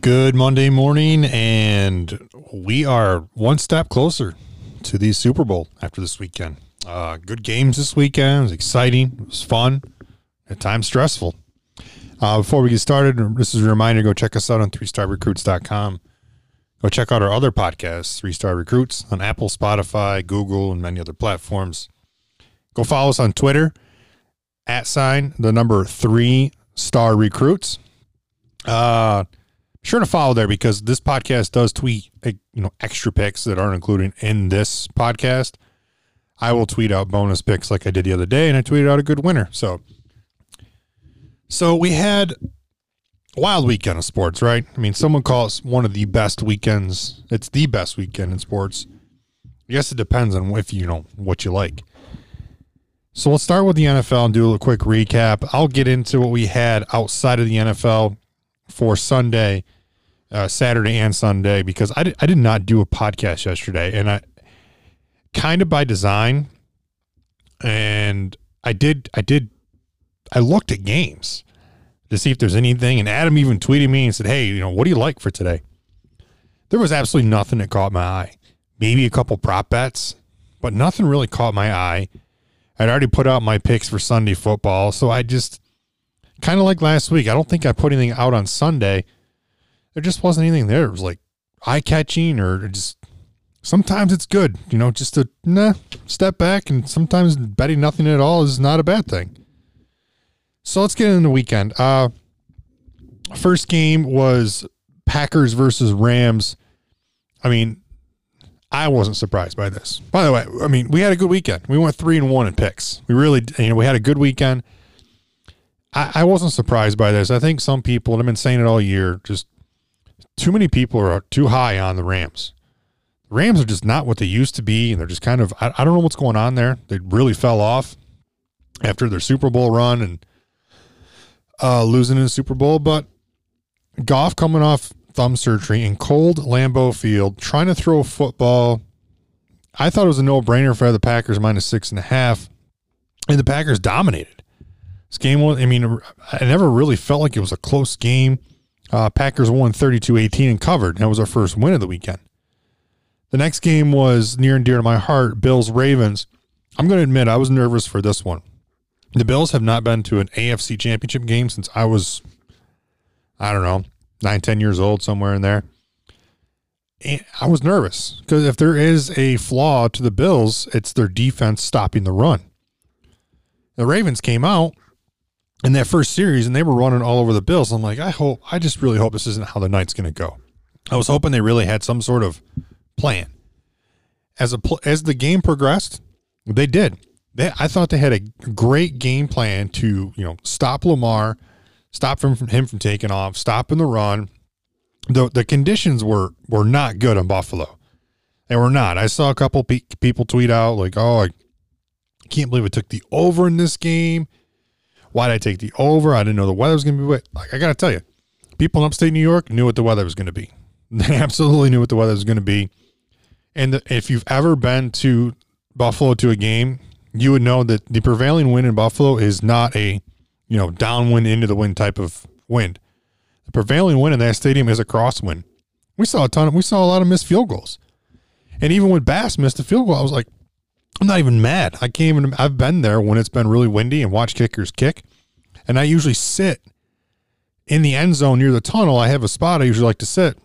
Good Monday morning, and we are one step closer to the Super Bowl after this weekend. Uh, good games this weekend. It was exciting. It was fun. At times stressful. Uh, before we get started, this is a reminder go check us out on 3starrecruits.com. Go check out our other podcasts, Three Star Recruits, on Apple, Spotify, Google, and many other platforms. Go follow us on Twitter, at sign, the number three star recruits. Uh, sure to follow there because this podcast does tweet eh, you know extra picks that aren't included in this podcast. I will tweet out bonus picks like I did the other day, and I tweeted out a good winner. So, so we had a wild weekend of sports, right? I mean, someone calls one of the best weekends. It's the best weekend in sports. I guess it depends on if you know what you like. So let's start with the NFL and do a quick recap. I'll get into what we had outside of the NFL for Sunday, uh, Saturday, and Sunday because I I did not do a podcast yesterday, and I kind of by design, and I did I did I looked at games to see if there's anything, and Adam even tweeted me and said, "Hey, you know, what do you like for today?" There was absolutely nothing that caught my eye. Maybe a couple prop bets, but nothing really caught my eye. I'd already put out my picks for Sunday football, so I just kind of like last week. I don't think I put anything out on Sunday. There just wasn't anything there. It was like eye catching or just sometimes it's good, you know, just to nah, step back and sometimes betting nothing at all is not a bad thing. So let's get into the weekend. Uh first game was Packers versus Rams. I mean, I wasn't surprised by this. By the way, I mean, we had a good weekend. We went three and one in picks. We really, you know, we had a good weekend. I, I wasn't surprised by this. I think some people, and I've been saying it all year, just too many people are too high on the Rams. The Rams are just not what they used to be, and they're just kind of I, I don't know what's going on there. They really fell off after their Super Bowl run and uh, losing in the Super Bowl. But Goff coming off thumb surgery in cold Lambeau Field, trying to throw a football. I thought it was a no brainer for the Packers minus six and a half, and the Packers dominated. This game was, I mean, I never really felt like it was a close game. Uh, Packers won 32 18 and covered. That was our first win of the weekend. The next game was near and dear to my heart Bills Ravens. I'm going to admit I was nervous for this one. The Bills have not been to an AFC championship game since I was, I don't know, nine, 10 years old, somewhere in there. And I was nervous because if there is a flaw to the Bills, it's their defense stopping the run. The Ravens came out in that first series and they were running all over the Bills. I'm like, I hope, I just really hope this isn't how the night's going to go. I was hoping they really had some sort of plan. As a as the game progressed, they did. They, I thought they had a great game plan to you know stop Lamar, stop him from him from taking off, stopping the run. The the conditions were were not good in Buffalo. They were not. I saw a couple pe- people tweet out like, "Oh, I can't believe it took the over in this game." Why did I take the over? I didn't know the weather was going to be wet. Like I got to tell you, people in upstate New York knew what the weather was going to be. They absolutely knew what the weather was going to be. And the, if you've ever been to Buffalo to a game, you would know that the prevailing wind in Buffalo is not a, you know, downwind into the wind type of wind. The prevailing wind in that stadium is a crosswind. We saw a ton of, we saw a lot of missed field goals. And even when Bass missed a field goal, I was like, I'm not even mad. I can't even, I've been there when it's been really windy and watch kickers kick. And I usually sit in the end zone near the tunnel. I have a spot I usually like to sit.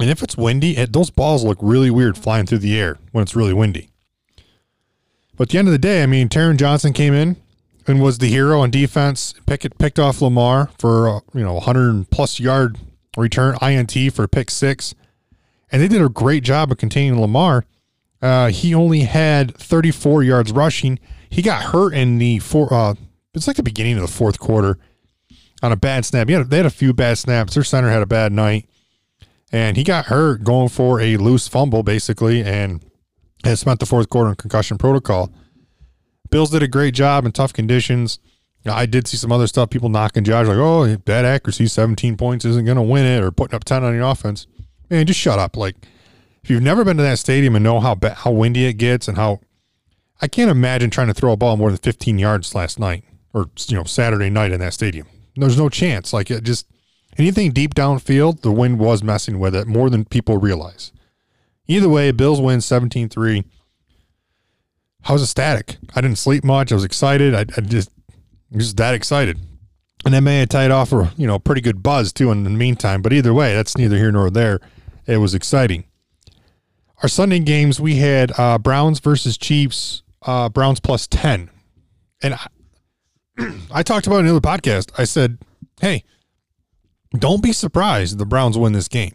And if it's windy, it, those balls look really weird flying through the air when it's really windy. But at the end of the day, I mean, Taron Johnson came in and was the hero on defense. Pickett picked off Lamar for uh, you know 100 plus yard return INT for pick six, and they did a great job of containing Lamar. Uh, he only had 34 yards rushing. He got hurt in the four. Uh, it's like the beginning of the fourth quarter on a bad snap. Had, they had a few bad snaps. Their center had a bad night, and he got hurt going for a loose fumble basically, and and spent the fourth quarter in concussion protocol. Bills did a great job in tough conditions. I did see some other stuff, people knocking Josh, like, oh, bad accuracy, 17 points isn't going to win it, or putting up 10 on your offense. Man, just shut up. Like, if you've never been to that stadium and know how how windy it gets and how I can't imagine trying to throw a ball more than 15 yards last night or you know Saturday night in that stadium. There's no chance. Like it just anything deep downfield, the wind was messing with it more than people realize. Either way, Bills win 17 3. I was ecstatic. I didn't sleep much. I was excited. I, I just, just that excited. And then may have tied off for, you know, pretty good buzz too in the meantime. But either way, that's neither here nor there. It was exciting. Our Sunday games, we had uh, Browns versus Chiefs, uh, Browns plus 10. And I, I talked about it in another podcast. I said, hey, don't be surprised the Browns win this game.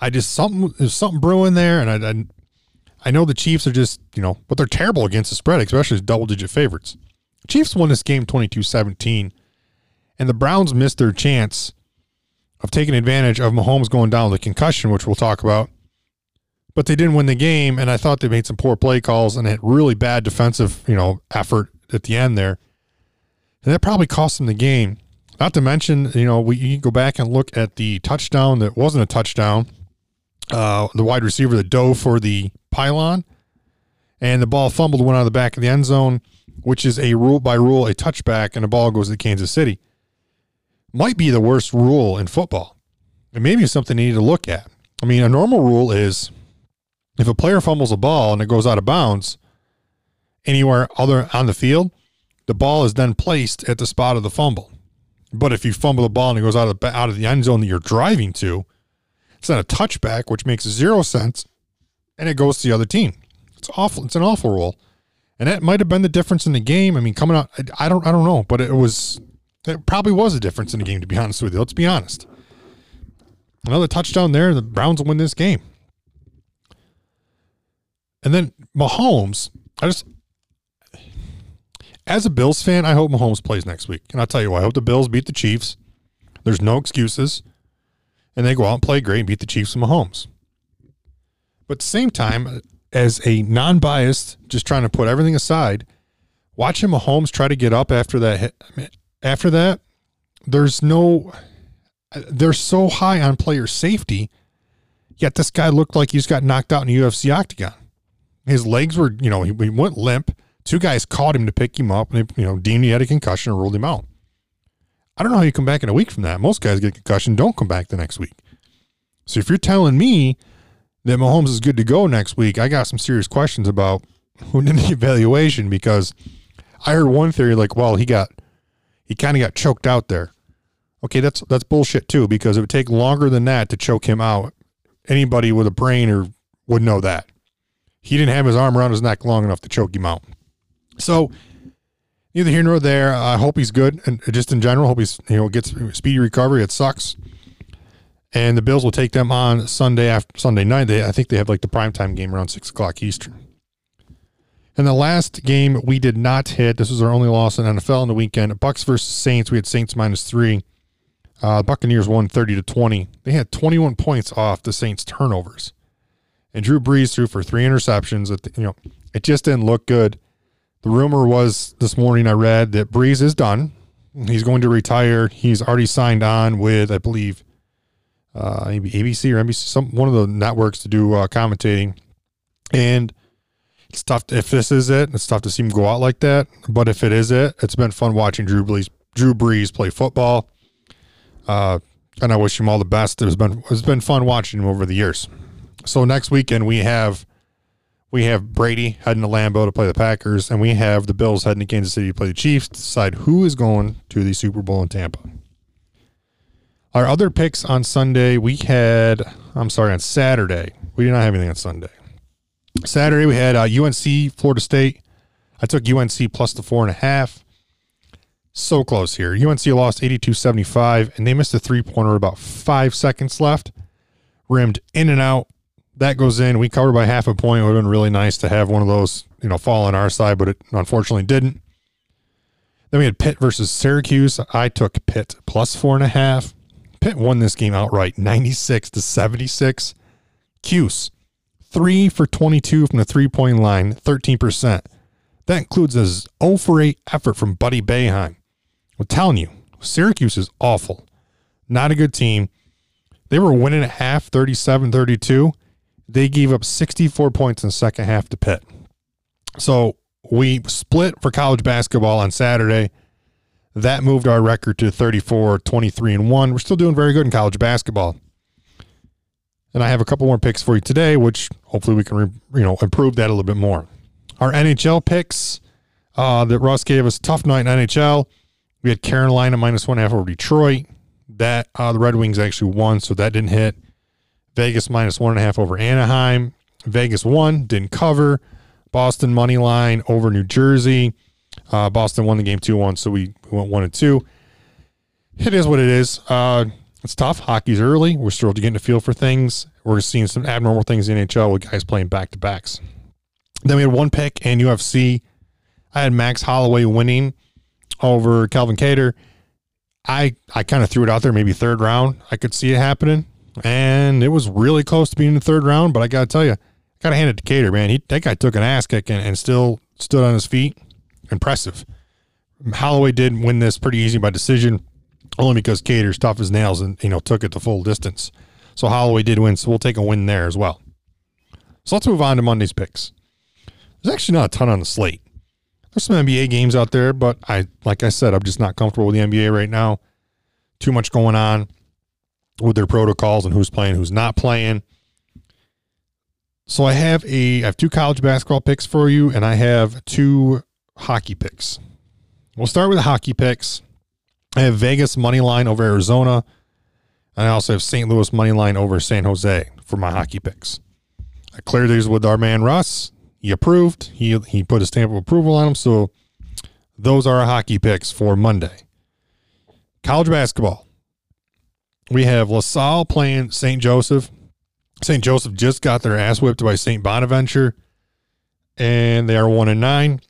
I just something there's something brewing there, and I, I, I know the Chiefs are just you know, but they're terrible against the spread, especially as double digit favorites. Chiefs won this game 22-17, and the Browns missed their chance of taking advantage of Mahomes going down with a concussion, which we'll talk about. But they didn't win the game, and I thought they made some poor play calls and had really bad defensive, you know, effort at the end there. And that probably cost them the game. Not to mention, you know, we you go back and look at the touchdown that wasn't a touchdown. Uh, the wide receiver that dove for the pylon, and the ball fumbled, went out of the back of the end zone, which is a rule by rule a touchback, and the ball goes to Kansas City. Might be the worst rule in football, and maybe something you need to look at. I mean, a normal rule is if a player fumbles a ball and it goes out of bounds anywhere other on the field, the ball is then placed at the spot of the fumble. But if you fumble the ball and it goes out of the, out of the end zone that you're driving to, it's not a touchback, which makes zero sense, and it goes to the other team. It's awful. It's an awful rule, and that might have been the difference in the game. I mean, coming out, I, don't, I don't know, but it was, it probably was a difference in the game. To be honest with you, let's be honest. Another touchdown there, the Browns will win this game. And then Mahomes, I just as a Bills fan, I hope Mahomes plays next week. And I'll tell you why. I hope the Bills beat the Chiefs. There's no excuses. And they go out and play great and beat the Chiefs and Mahomes. But at the same time, as a non biased, just trying to put everything aside, watching Mahomes try to get up after that hit, after that, there's no they're so high on player safety, yet this guy looked like he's got knocked out in a UFC octagon. His legs were, you know, he, he went limp. Two guys caught him to pick him up, and they, you know, deemed he had a concussion and ruled him out. I don't know how you come back in a week from that. Most guys get a concussion, don't come back the next week. So if you're telling me that Mahomes is good to go next week, I got some serious questions about who did the evaluation because I heard one theory like, well, he got he kind of got choked out there. Okay, that's that's bullshit too because it would take longer than that to choke him out. Anybody with a brain or would know that. He didn't have his arm around his neck long enough to choke him out. So neither here nor there. I hope he's good, and just in general, hope he's you know gets speedy recovery. It sucks, and the Bills will take them on Sunday after Sunday night. They I think they have like the primetime game around six o'clock Eastern. And the last game we did not hit. This was our only loss in NFL in the weekend. Bucks versus Saints. We had Saints minus three. Uh, Buccaneers won thirty to twenty. They had twenty one points off the Saints turnovers, and Drew Brees threw for three interceptions. At you know, it just didn't look good. The rumor was this morning I read that Brees is done. He's going to retire. He's already signed on with, I believe, uh, maybe ABC or NBC, some one of the networks to do uh, commentating. And it's tough. To, if this is it, it's tough to see him go out like that. But if it is it, it's been fun watching Drew Brees, Drew Brees play football. Uh, and I wish him all the best. It's been it's been fun watching him over the years. So next weekend we have we have Brady heading to Lambeau to play the Packers, and we have the Bills heading to Kansas City to play the Chiefs to decide who is going to the Super Bowl in Tampa. Our other picks on Sunday, we had, I'm sorry, on Saturday. We did not have anything on Sunday. Saturday, we had uh, UNC, Florida State. I took UNC plus the four and a half. So close here. UNC lost 82 75, and they missed a three pointer about five seconds left. Rimmed in and out that goes in. We covered by half a point. It would have been really nice to have one of those, you know, fall on our side, but it unfortunately didn't. Then we had Pitt versus Syracuse. I took Pitt plus four and a half. Pitt won this game outright, 96 to 76. Cuse, three for 22 from the three point line, 13%. That includes a 0 for 8 effort from Buddy Boeheim. I'm telling you, Syracuse is awful. Not a good team. They were winning at half, 37 32 they gave up 64 points in the second half to Pitt. So we split for college basketball on Saturday. That moved our record to 34, 23, and 1. We're still doing very good in college basketball. And I have a couple more picks for you today, which hopefully we can you know improve that a little bit more. Our NHL picks uh, that Russ gave us tough night in NHL. We had Carolina minus one half over Detroit. That uh, the Red Wings actually won, so that didn't hit. Vegas minus one and a half over Anaheim. Vegas won, didn't cover. Boston money line over New Jersey. Uh, Boston won the game two one, so we went one and two. It is what it is. Uh, it's tough. Hockey's early. We're still getting a feel for things. We're seeing some abnormal things in NHL with guys playing back to backs. Then we had one pick in UFC. I had Max Holloway winning over Calvin Kattar. I I kind of threw it out there, maybe third round. I could see it happening, and it was really close to being in the third round. But I got to tell you, got to hand it to Kattar, man. He that guy took an ass kick and, and still stood on his feet. Impressive. Holloway did win this pretty easy by decision only because Kattar's tough as nails and you know took it the full distance. So Holloway did win, so we'll take a win there as well. So let's move on to Monday's picks. There's actually not a ton on the slate. There's some NBA games out there, but I like I said, I'm just not comfortable with the NBA right now. Too much going on with their protocols and who's playing, who's not playing. So I have a I have two college basketball picks for you, and I have two hockey picks. We'll start with the hockey picks. I have Vegas money line over Arizona. And I also have St. Louis money line over San Jose for my hockey picks. I cleared these with our man Russ. He approved. He he put a stamp of approval on them. So those are our hockey picks for Monday. College basketball. We have LaSalle playing St. Joseph. St. Joseph just got their ass whipped by St. Bonaventure, and they are one and nine.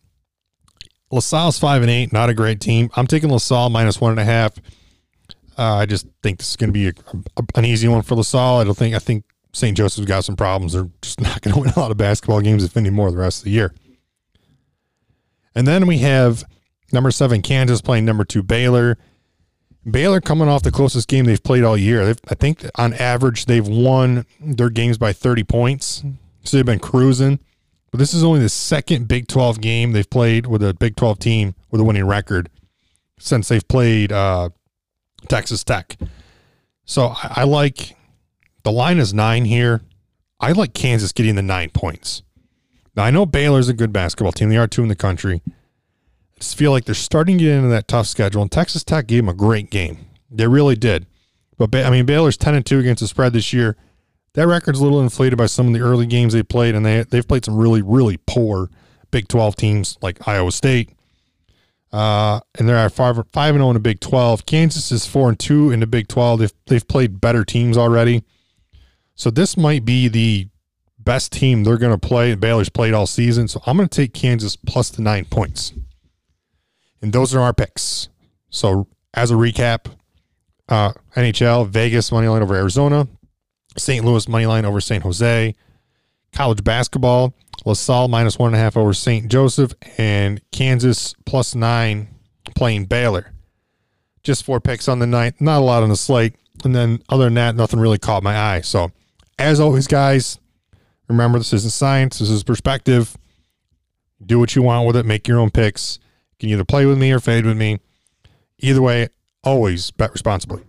LaSalle's five and eight, not a great team. I'm taking LaSalle minus one and a half. Uh, I just think this is going to be a, a, an easy one for LaSalle. I don't think I think St. Joseph's got some problems. They're just not going to win a lot of basketball games, if any more, the rest of the year. And then we have number seven Kansas playing number two Baylor. Baylor coming off the closest game they've played all year. They've, I think on average they've won their games by 30 points. So they've been cruising. But this is only the second Big 12 game they've played with a Big 12 team with a winning record since they've played uh, Texas Tech. So I, I like the line is nine here. I like Kansas getting the nine points. Now I know Baylor's a good basketball team. They are two in the country. I just feel like they're starting to get into that tough schedule. And Texas Tech gave them a great game. They really did. But I mean, Baylor's ten and two against the spread this year that record's a little inflated by some of the early games they played, and they they've played some really really poor Big Twelve teams like Iowa State. Uh, and they're at five five and zero oh in the Big Twelve. Kansas is four and two in the Big Twelve. They've they've played better teams already, so this might be the best team they're going to play. Baylor's played all season, so I'm going to take Kansas plus the nine points. And those are our picks. So as a recap, uh, NHL Vegas money line over Arizona, St. Louis money line over St. Jose. College basketball, LaSalle minus one and a half over St. Joseph, and Kansas plus nine playing Baylor. Just four picks on the night, not a lot on the slate. And then other than that, nothing really caught my eye. So, as always, guys, remember this isn't science, this is perspective. Do what you want with it, make your own picks. Can either play with me or fade with me. Either way, always bet responsibly.